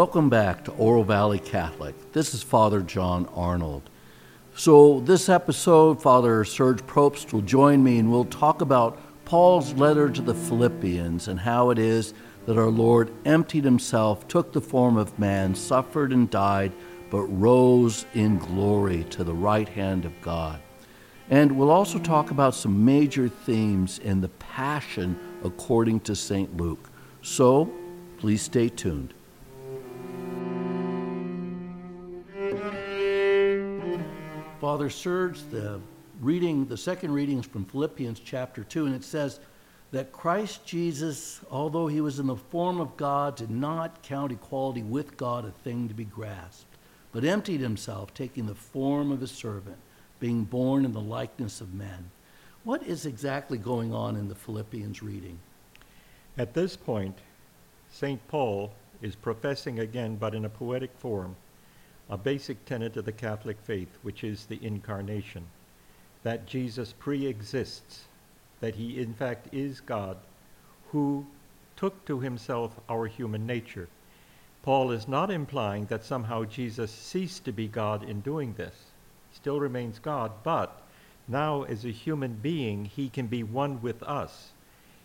Welcome back to Oro Valley Catholic. This is Father John Arnold. So, this episode, Father Serge Probst will join me and we'll talk about Paul's letter to the Philippians and how it is that our Lord emptied himself, took the form of man, suffered and died, but rose in glory to the right hand of God. And we'll also talk about some major themes in the Passion according to St. Luke. So, please stay tuned. Father Serge, the reading, the second reading is from Philippians chapter 2, and it says that Christ Jesus, although he was in the form of God, did not count equality with God a thing to be grasped, but emptied himself, taking the form of a servant, being born in the likeness of men. What is exactly going on in the Philippians reading? At this point, St. Paul is professing again, but in a poetic form, a basic tenet of the Catholic faith, which is the incarnation, that Jesus pre exists, that he in fact is God, who took to himself our human nature. Paul is not implying that somehow Jesus ceased to be God in doing this. He still remains God, but now as a human being, he can be one with us.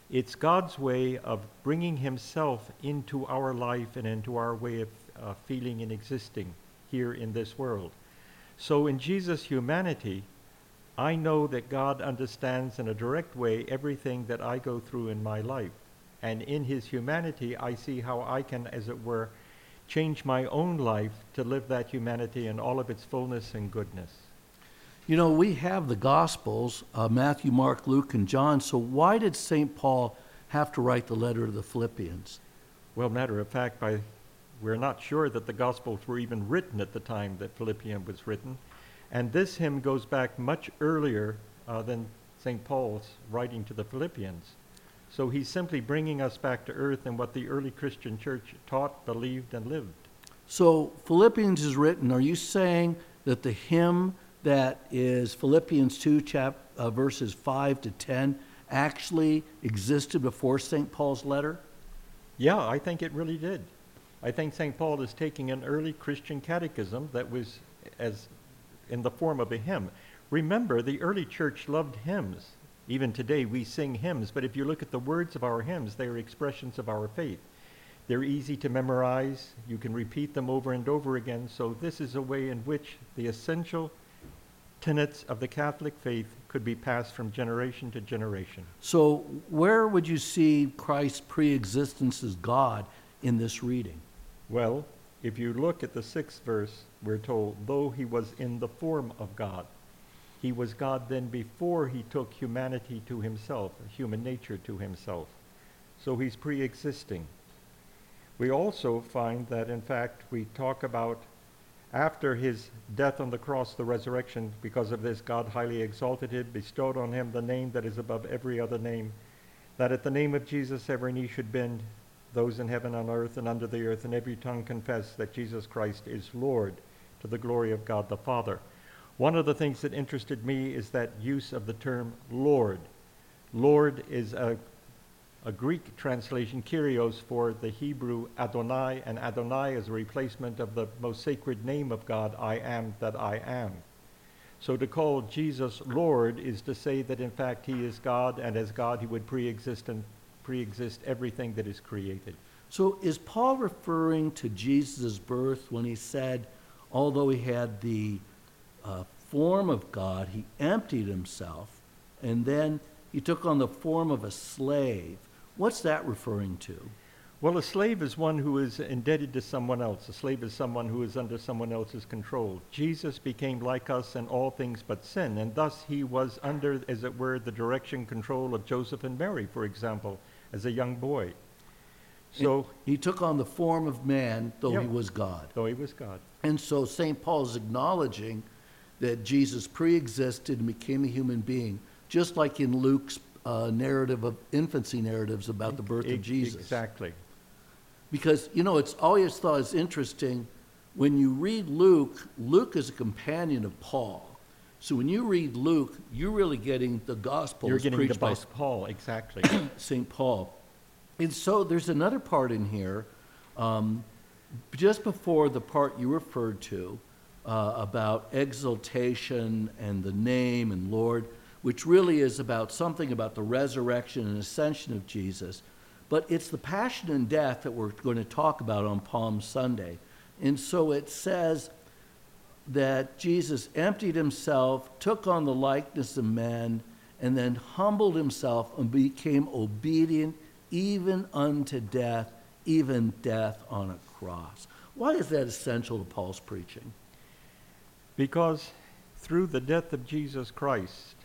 It's God's way of bringing himself into our life and into our way of uh, feeling and existing here in this world. So in Jesus' humanity, I know that God understands in a direct way everything that I go through in my life. And in his humanity, I see how I can, as it were, change my own life to live that humanity in all of its fullness and goodness. You know, we have the Gospels uh, Matthew, Mark, Luke, and John. So why did St. Paul have to write the letter to the Philippians? Well, matter of fact, by we're not sure that the Gospels were even written at the time that Philippians was written. And this hymn goes back much earlier uh, than St. Paul's writing to the Philippians. So he's simply bringing us back to earth and what the early Christian church taught, believed, and lived. So Philippians is written. Are you saying that the hymn that is Philippians 2, chap, uh, verses 5 to 10, actually existed before St. Paul's letter? Yeah, I think it really did. I think St. Paul is taking an early Christian catechism that was as in the form of a hymn. Remember, the early church loved hymns. Even today we sing hymns, but if you look at the words of our hymns, they are expressions of our faith. They're easy to memorize. You can repeat them over and over again. So this is a way in which the essential tenets of the Catholic faith could be passed from generation to generation. So where would you see Christ's pre-existence as God in this reading? Well, if you look at the sixth verse, we're told, though he was in the form of God, he was God then before he took humanity to himself, human nature to himself. So he's pre existing. We also find that, in fact, we talk about after his death on the cross, the resurrection, because of this, God highly exalted him, bestowed on him the name that is above every other name, that at the name of Jesus every knee should bend those in heaven and earth and under the earth, and every tongue confess that Jesus Christ is Lord to the glory of God the Father. One of the things that interested me is that use of the term Lord. Lord is a, a Greek translation, Kyrios, for the Hebrew Adonai, and Adonai is a replacement of the most sacred name of God, I am that I am. So to call Jesus Lord is to say that in fact he is God, and as God he would pre-exist and pre-exist everything that is created. So is Paul referring to Jesus' birth when he said, although he had the uh, form of God, he emptied himself, and then he took on the form of a slave? What's that referring to? Well, a slave is one who is indebted to someone else. A slave is someone who is under someone else's control. Jesus became like us in all things but sin, and thus he was under, as it were, the direction control of Joseph and Mary, for example as a young boy. So he took on the form of man, though yeah, he was God. Though he was God. And so St. Paul is acknowledging that Jesus pre existed and became a human being, just like in Luke's uh, narrative of infancy narratives about the birth of Jesus. Exactly. Because, you know, it's always thought is interesting when you read Luke, Luke is a companion of Paul. So when you read Luke, you're really getting the gospel. You're getting the by Paul, exactly. St. Paul. And so there's another part in here um, just before the part you referred to uh, about exaltation and the name and Lord, which really is about something about the resurrection and ascension of Jesus, but it's the passion and death that we're going to talk about on Palm Sunday. And so it says that Jesus emptied himself, took on the likeness of man, and then humbled himself and became obedient even unto death, even death on a cross. Why is that essential to Paul's preaching? Because through the death of Jesus Christ,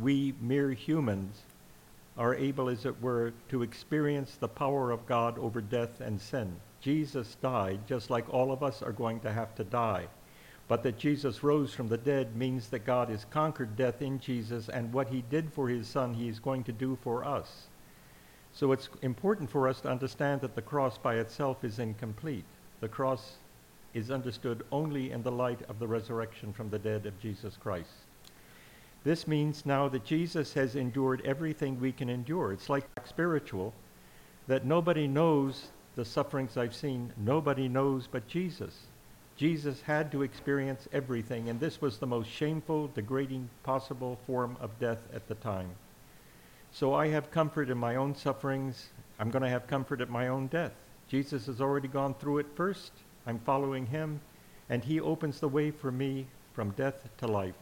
we mere humans are able, as it were, to experience the power of God over death and sin. Jesus died just like all of us are going to have to die. But that Jesus rose from the dead means that God has conquered death in Jesus, and what he did for his son, he is going to do for us. So it's important for us to understand that the cross by itself is incomplete. The cross is understood only in the light of the resurrection from the dead of Jesus Christ. This means now that Jesus has endured everything we can endure. It's like spiritual, that nobody knows the sufferings I've seen, nobody knows but Jesus. Jesus had to experience everything, and this was the most shameful, degrading possible form of death at the time. So I have comfort in my own sufferings. I'm going to have comfort at my own death. Jesus has already gone through it first. I'm following him, and he opens the way for me from death to life.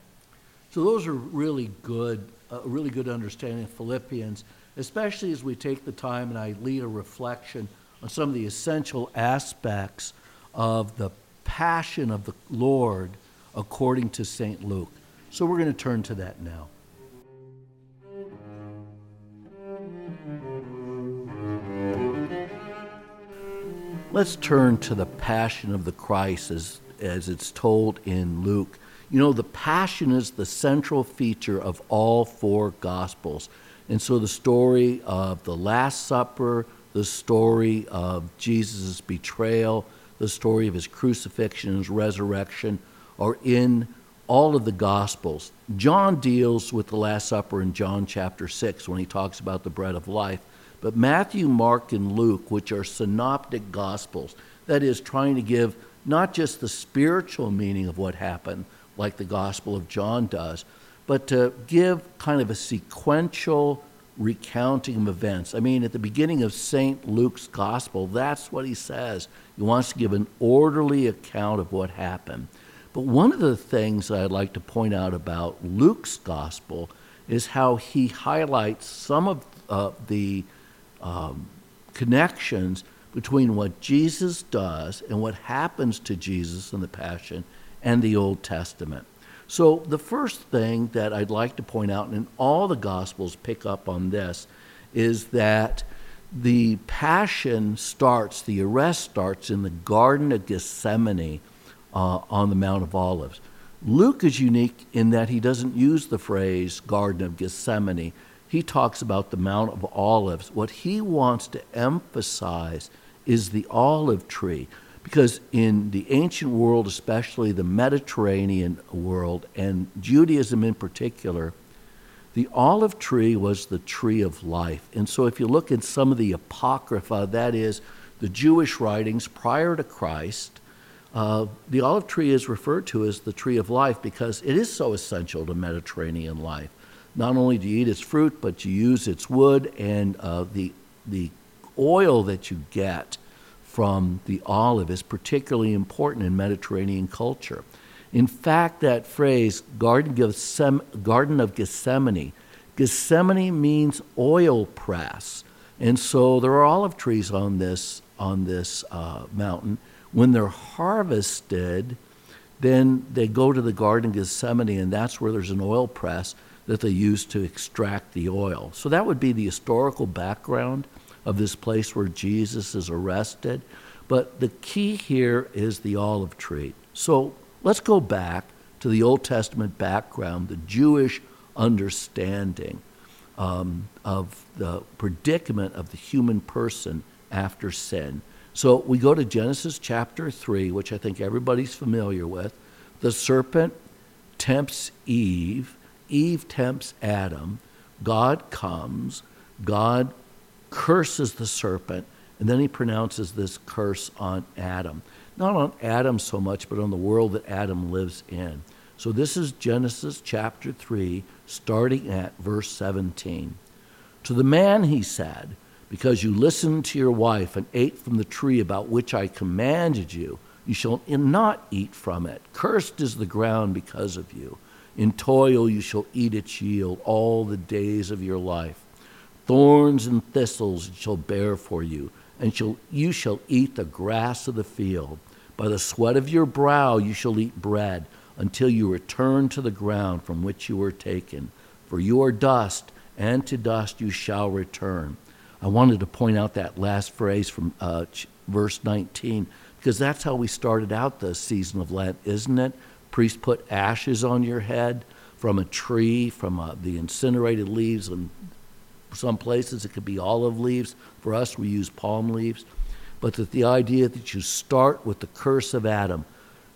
So those are really good, a uh, really good understanding of Philippians, especially as we take the time and I lead a reflection on some of the essential aspects of the passion of the Lord according to St. Luke. So we're going to turn to that now. Let's turn to the passion of the Christ as, as it's told in Luke. You know, the passion is the central feature of all four Gospels. And so the story of the Last Supper, the story of Jesus' betrayal, the story of his crucifixion his resurrection are in all of the Gospels. John deals with the Last Supper in John chapter 6 when he talks about the bread of life. But Matthew, Mark, and Luke, which are synoptic Gospels, that is, trying to give not just the spiritual meaning of what happened, like the Gospel of John does, but to give kind of a sequential recounting of events. I mean, at the beginning of St. Luke's gospel, that's what he says. He wants to give an orderly account of what happened. But one of the things I'd like to point out about Luke's gospel is how he highlights some of uh, the um, connections between what Jesus does and what happens to Jesus in the Passion and the Old Testament. So, the first thing that I'd like to point out, and all the Gospels pick up on this, is that the passion starts, the arrest starts in the Garden of Gethsemane uh, on the Mount of Olives. Luke is unique in that he doesn't use the phrase Garden of Gethsemane. He talks about the Mount of Olives. What he wants to emphasize is the olive tree. Because in the ancient world, especially the Mediterranean world, and Judaism in particular, the olive tree was the tree of life. And so if you look at some of the Apocrypha, that is, the Jewish writings prior to Christ, uh, the olive tree is referred to as the tree of life because it is so essential to Mediterranean life. Not only do you eat its fruit, but you use its wood and uh, the, the oil that you get from the olive is particularly important in Mediterranean culture. In fact, that phrase, Garden, of Gethsemane, Gethsemane means oil press. And so there are olive trees on this, on this uh, mountain. When they're harvested, then they go to the Garden of Gethsemane, and that's where there's an oil press that they use to extract the oil. So that would be the historical background of this place where Jesus is arrested. But the key here is the olive tree. So let's go back to the Old Testament background, the Jewish understanding um, of the predicament of the human person after sin. So we go to Genesis chapter 3, which I think everybody's familiar with. The serpent tempts Eve, Eve tempts Adam. God comes, God curses the serpent, And then he pronounces this curse on Adam. Not on Adam so much, but on the world that Adam lives in. So this is Genesis chapter 3, starting at verse 17. To the man he said, Because you listened to your wife and ate from the tree about which I commanded you, you shall not eat from it. Cursed is the ground because of you. In toil you shall eat its yield all the days of your life. Thorns and thistles it shall bear for you, and shall, you shall eat the grass of the field. By the sweat of your brow you shall eat bread, until you return to the ground from which you were taken. For you are dust, and to dust you shall return. I wanted to point out that last phrase from uh, verse 19, because that's how we started out the season of Lent, isn't it? Priest put ashes on your head from a tree, from uh, the incinerated leaves, and some places it could be olive leaves. For us, we use palm leaves. But that the idea that you start with the curse of Adam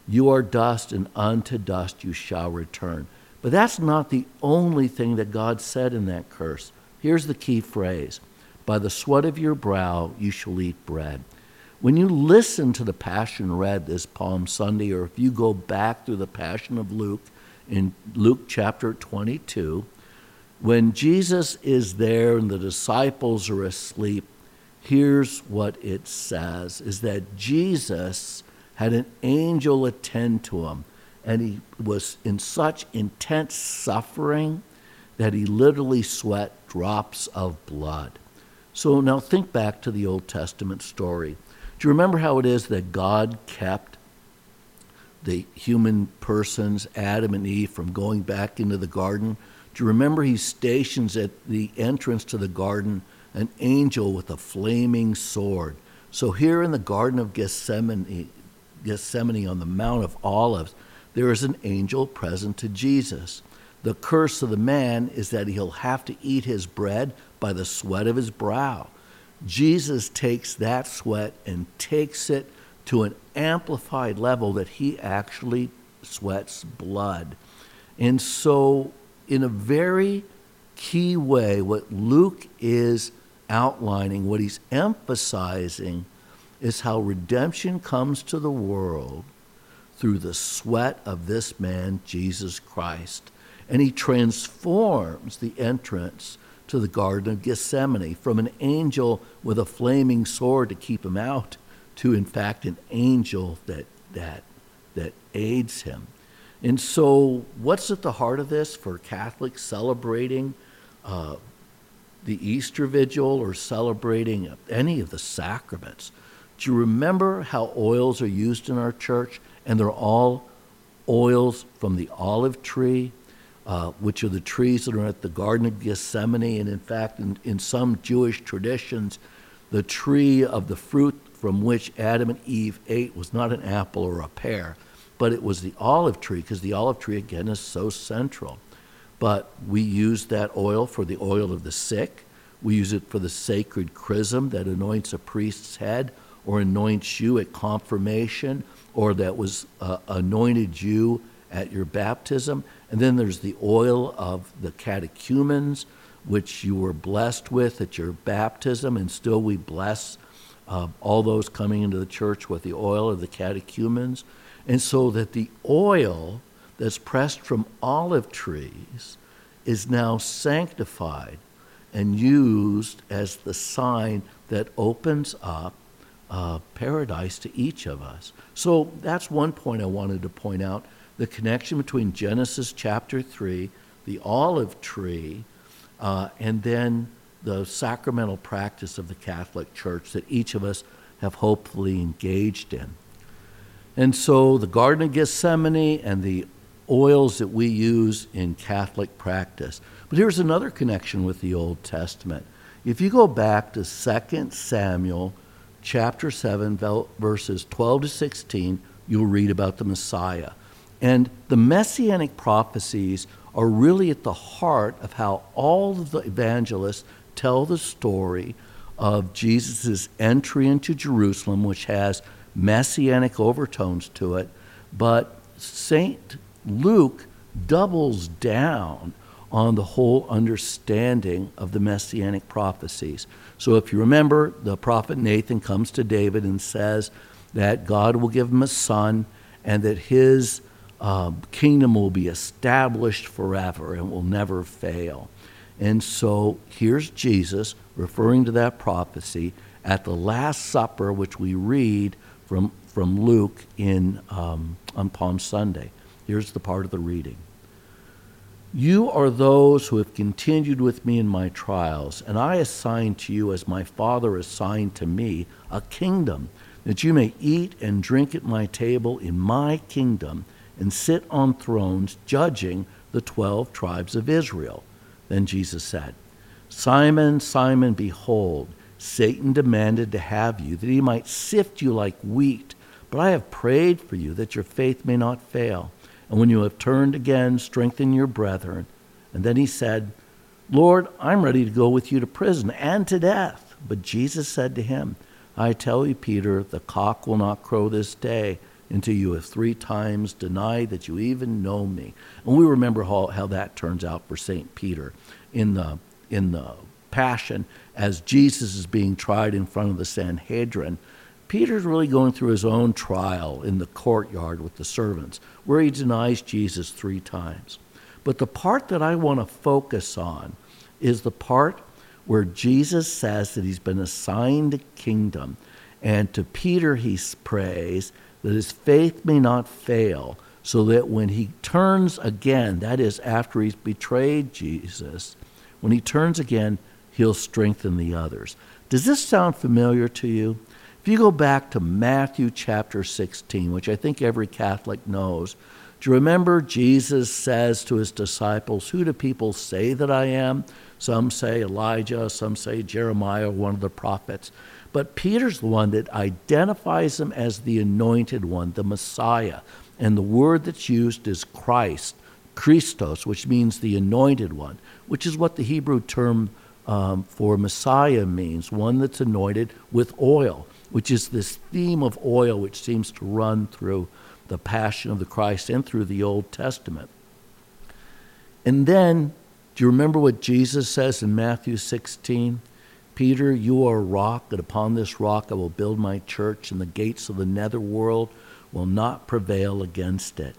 you are dust, and unto dust you shall return. But that's not the only thing that God said in that curse. Here's the key phrase By the sweat of your brow you shall eat bread. When you listen to the Passion read this Palm Sunday, or if you go back through the Passion of Luke in Luke chapter 22, when Jesus is there and the disciples are asleep, here's what it says is that Jesus had an angel attend to him, and he was in such intense suffering that he literally sweat drops of blood. So now think back to the Old Testament story. Do you remember how it is that God kept the human persons, Adam and Eve, from going back into the garden? Do you remember he stations at the entrance to the garden an angel with a flaming sword? So here in the Garden of Gethsemane, Gethsemane on the Mount of Olives, there is an angel present to Jesus. The curse of the man is that he'll have to eat his bread by the sweat of his brow. Jesus takes that sweat and takes it to an amplified level that he actually sweats blood. And so, in a very key way, what Luke is outlining, what he's emphasizing, is how redemption comes to the world through the sweat of this man, Jesus Christ. And he transforms the entrance to the Garden of Gethsemane from an angel with a flaming sword to keep him out to, in fact, an angel that, that, that aids him. And so, what's at the heart of this for Catholics celebrating uh, the Easter Vigil or celebrating any of the sacraments? Do you remember how oils are used in our church? And they're all oils from the olive tree uh, which are the trees that are at the Garden of Gethsemane. And in fact, in, in some Jewish traditions, the tree of the fruit from which Adam and Eve ate was not an apple or a pear, but it was the olive tree, because the olive tree, again, is so central. But we use that oil for the oil of the sick. We use it for the sacred chrism that anoints a priest's head or anoints you at confirmation or that was uh, anointed you at your baptism. And then there's the oil of the catechumens, which you were blessed with at your baptism, and still we bless uh, all those coming into the church with the oil of the catechumens. And so that the oil that's pressed from olive trees is now sanctified and used as the sign that opens up uh, paradise to each of us. So that's one point I wanted to point out the connection between Genesis chapter 3, the olive tree, uh, and then the sacramental practice of the Catholic Church that each of us have hopefully engaged in. And so the Garden of Gethsemane and the oils that we use in Catholic practice. But here's another connection with the Old Testament. If you go back to 2 Samuel chapter 7, verses 12 to 16, you'll read about the Messiah. And the messianic prophecies are really at the heart of how all of the evangelists tell the story of Jesus' entry into Jerusalem, which has messianic overtones to it. But St. Luke doubles down on the whole understanding of the messianic prophecies. So, if you remember, the prophet Nathan comes to David and says that God will give him a son and that his uh, kingdom will be established forever and will never fail. And so here's Jesus referring to that prophecy at the Last Supper, which we read from, from Luke in, um, on Palm Sunday. Here's the part of the reading. You are those who have continued with me in my trials, and I assign to you, as my Father assigned to me, a kingdom, that you may eat and drink at my table in my kingdom and sit on thrones judging the twelve tribes of Israel. Then Jesus said, Simon, Simon, behold, Satan demanded to have you, that he might sift you like wheat. But I have prayed for you that your faith may not fail. And when you have turned again, strengthen your brethren. And then he said, Lord, I'm ready to go with you to prison and to death. But Jesus said to him, I tell you, Peter, the cock will not crow this day until you have three times denied that you even know me. And we remember how, how that turns out for St. Peter in the, in the Passion as Jesus is being tried in front of the Sanhedrin. Peter's really going through his own trial in the courtyard with the servants, where he denies Jesus three times. But the part that I want to focus on is the part where Jesus says that he's been assigned a kingdom. And to Peter, he prays that his faith may not fail, so that when he turns again, that is, after he's betrayed Jesus, when he turns again, he'll strengthen the others. Does this sound familiar to you? If you go back to Matthew chapter 16, which I think every Catholic knows, do you remember Jesus says to his disciples, Who do people say that I am? Some say Elijah, some say Jeremiah, one of the prophets. But Peter's the one that identifies him as the anointed one, the Messiah. And the word that's used is Christ, Christos, which means the anointed one, which is what the Hebrew term um, for Messiah means, one that's anointed with oil, which is this theme of oil which seems to run through the passion of the Christ and through the Old Testament. And then, do you remember what Jesus says in Matthew 16? Peter, you are a rock, and upon this rock I will build my church, and the gates of the netherworld will not prevail against it.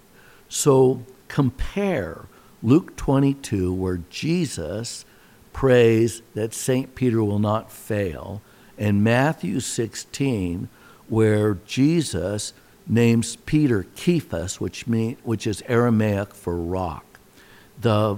So compare Luke 22, where Jesus prays that St. Peter will not fail, and Matthew 16, where Jesus names Peter Cephas, which, mean, which is Aramaic for rock. The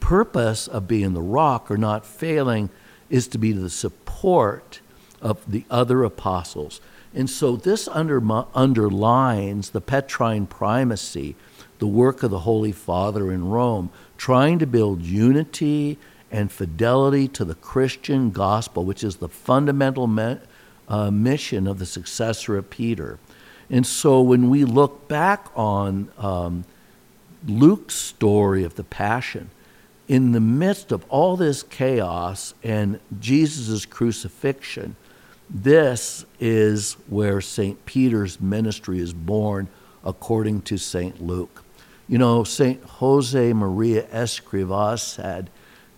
purpose of being the rock or not failing is to be the support of the other apostles. And so this under, underlines the Petrine primacy, the work of the Holy Father in Rome, trying to build unity and fidelity to the Christian gospel, which is the fundamental me- uh, mission of the successor of Peter. And so when we look back on um, Luke's story of the Passion, in the midst of all this chaos and Jesus' crucifixion, this is where St. Peter's ministry is born according to St. Luke. You know, St. Jose Maria Escrivá said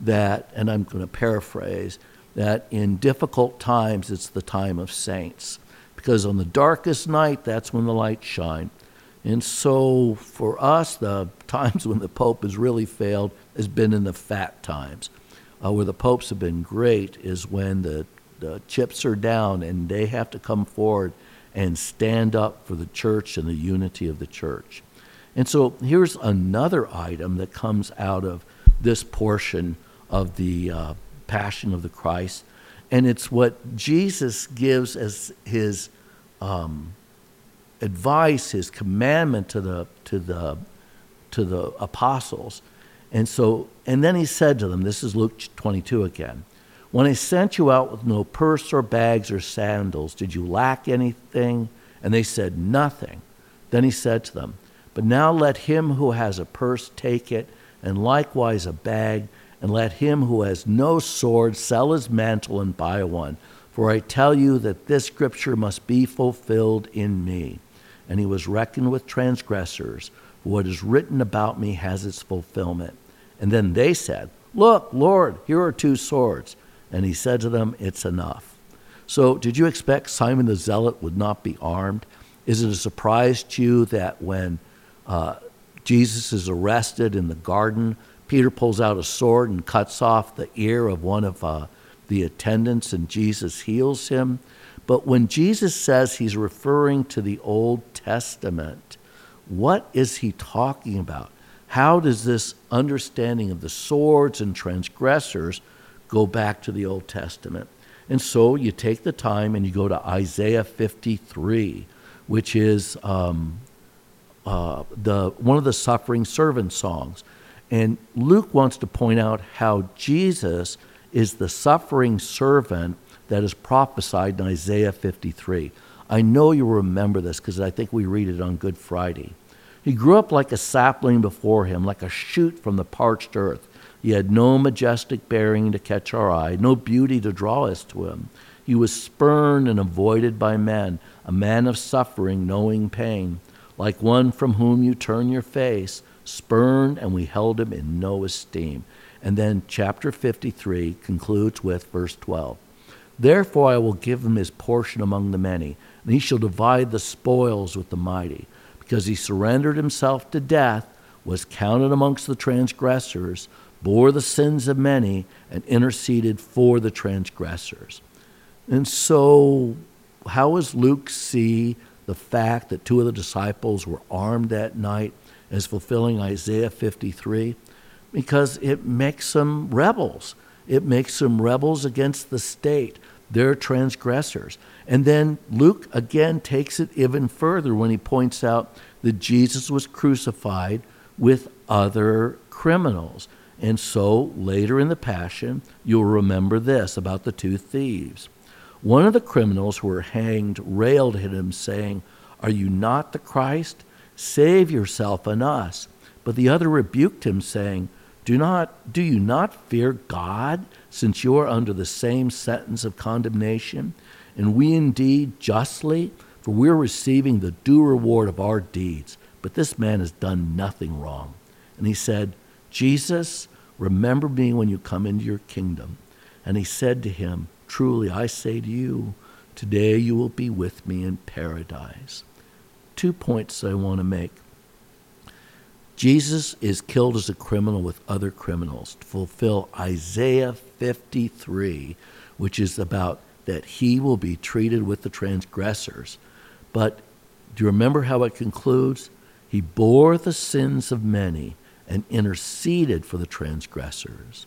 that, and I'm going to paraphrase, that in difficult times it's the time of saints. Because on the darkest night, that's when the lights shine. And so for us, the times when the Pope has really failed has been in the fat times. Uh, where the popes have been great is when the, the chips are down and they have to come forward and stand up for the church and the unity of the church. And so here's another item that comes out of this portion of the uh, Passion of the Christ, and it's what Jesus gives as his um, advice, his commandment to the to the to the apostles. And so, and then he said to them, this is Luke 22 again. When I sent you out with no purse or bags or sandals, did you lack anything? And they said, Nothing. Then he said to them, But now let him who has a purse take it, and likewise a bag, and let him who has no sword sell his mantle and buy one. For I tell you that this scripture must be fulfilled in me. And he was reckoned with transgressors. What is written about me has its fulfillment. And then they said, Look, Lord, here are two swords. And he said to them, It's enough. So, did you expect Simon the Zealot would not be armed? Is it a surprise to you that when uh, Jesus is arrested in the garden, Peter pulls out a sword and cuts off the ear of one of uh, the attendants, and Jesus heals him? But when Jesus says he's referring to the Old Testament, what is he talking about? How does this understanding of the swords and transgressors go back to the Old Testament? And so you take the time and you go to Isaiah 53, which is um, uh, the, one of the suffering servant songs. And Luke wants to point out how Jesus is the suffering servant that is prophesied in Isaiah 53. I know you remember this because I think we read it on Good Friday. He grew up like a sapling before him, like a shoot from the parched earth. He had no majestic bearing to catch our eye, no beauty to draw us to him. He was spurned and avoided by men, a man of suffering, knowing pain, like one from whom you turn your face, spurned, and we held him in no esteem. And then chapter 53 concludes with verse 12. Therefore I will give him his portion among the many, and he shall divide the spoils with the mighty. Because he surrendered himself to death, was counted amongst the transgressors, bore the sins of many, and interceded for the transgressors. And so, how does Luke see the fact that two of the disciples were armed that night as fulfilling Isaiah 53? Because it makes them rebels. It makes them rebels against the state. They're transgressors. And then Luke again takes it even further when he points out that Jesus was crucified with other criminals. And so later in the Passion, you'll remember this about the two thieves. One of the criminals who were hanged railed at him, saying, Are you not the Christ? Save yourself and us. But the other rebuked him, saying, do, not, do you not fear God, since you are under the same sentence of condemnation? And we indeed justly, for we are receiving the due reward of our deeds. But this man has done nothing wrong. And he said, Jesus, remember me when you come into your kingdom. And he said to him, Truly I say to you, today you will be with me in paradise. Two points I want to make. Jesus is killed as a criminal with other criminals to fulfill Isaiah 53, which is about that he will be treated with the transgressors. But do you remember how it concludes? He bore the sins of many and interceded for the transgressors.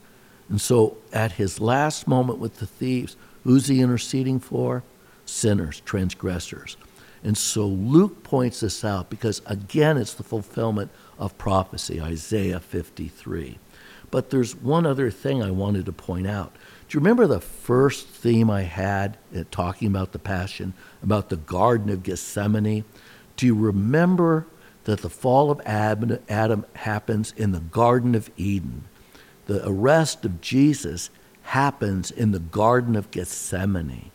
And so at his last moment with the thieves, who's he interceding for? Sinners, transgressors. And so Luke points this out because, again, it's the fulfillment of prophecy, Isaiah 53. But there's one other thing I wanted to point out. Do you remember the first theme I had talking about the Passion, about the Garden of Gethsemane? Do you remember that the fall of Adam happens in the Garden of Eden? The arrest of Jesus happens in the Garden of Gethsemane.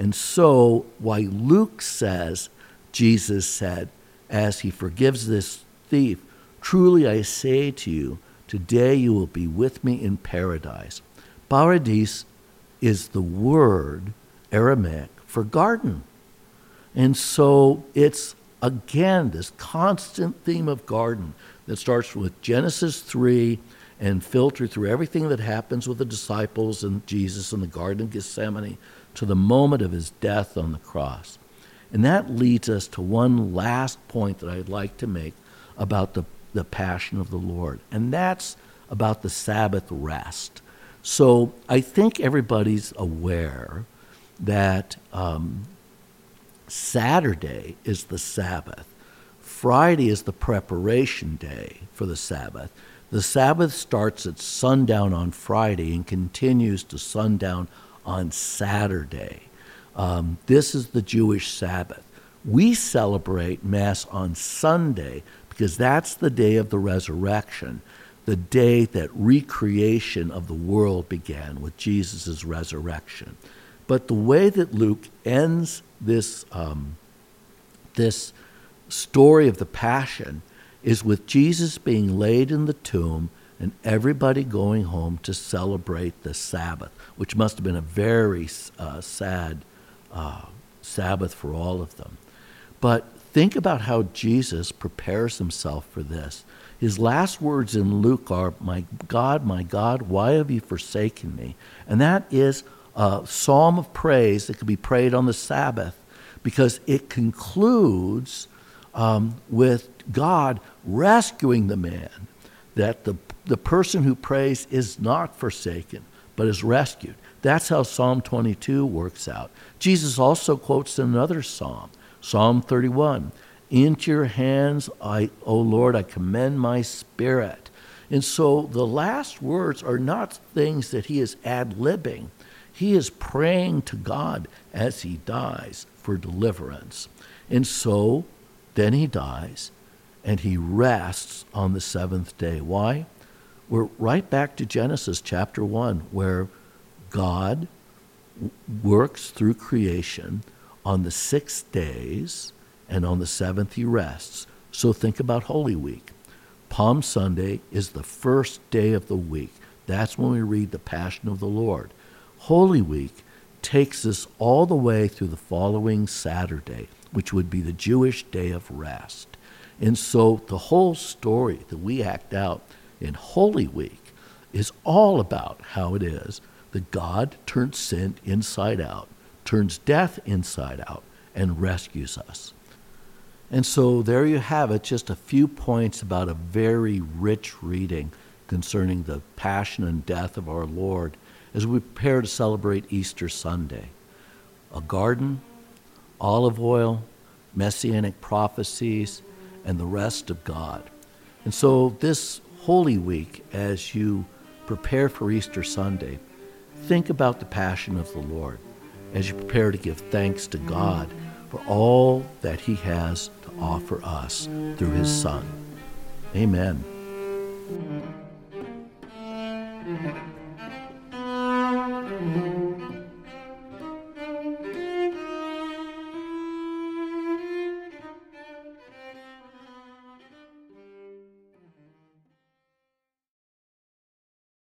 And so, why Luke says, Jesus said, as he forgives this thief, Truly I say to you, today you will be with me in paradise. Paradis is the word Aramaic for garden. And so it's again this constant theme of garden that starts with Genesis 3 and filter through everything that happens with the disciples and Jesus in the Garden of Gethsemane to the moment of his death on the cross. And that leads us to one last point that I'd like to make about the the passion of the Lord. And that's about the Sabbath rest. So I think everybody's aware that um, Saturday is the Sabbath. Friday is the preparation day for the Sabbath. The Sabbath starts at sundown on Friday and continues to sundown on Saturday. Um, this is the Jewish Sabbath. We celebrate Mass on Sunday because that's the day of the resurrection, the day that recreation of the world began with Jesus' resurrection. But the way that Luke ends this, um, this story of the Passion is with Jesus being laid in the tomb and everybody going home to celebrate the Sabbath, which must have been a very uh, sad uh, Sabbath for all of them. But think about how Jesus prepares himself for this. His last words in Luke are, My God, my God, why have you forsaken me? And that is a psalm of praise that could be prayed on the Sabbath because it concludes um, with God rescuing the man, that the, the person who prays is not forsaken, but is rescued. That's how Psalm 22 works out. Jesus also quotes another psalm, Psalm 31. Into your hands, I, O Lord, I commend my spirit. And so the last words are not things that he is ad libbing. He is praying to God as he dies for deliverance. And so then he dies and he rests on the seventh day. Why? We're right back to Genesis chapter 1, where God works through creation on the six days and on the seventh he rests. So think about Holy Week. Palm Sunday is the first day of the week. That's when we read the Passion of the Lord. Holy Week takes us all the way through the following Saturday, which would be the Jewish day of rest. And so the whole story that we act out in Holy Week is all about how it is that God turns sin inside out, turns death inside out, and rescues us. And so there you have it, just a few points about a very rich reading concerning the passion and death of our Lord as we prepare to celebrate Easter Sunday. A garden, olive oil, messianic prophecies, and the rest of God. And so, this Holy Week, as you prepare for Easter Sunday, think about the passion of the Lord as you prepare to give thanks to God for all that He has to offer us through His Son. Amen.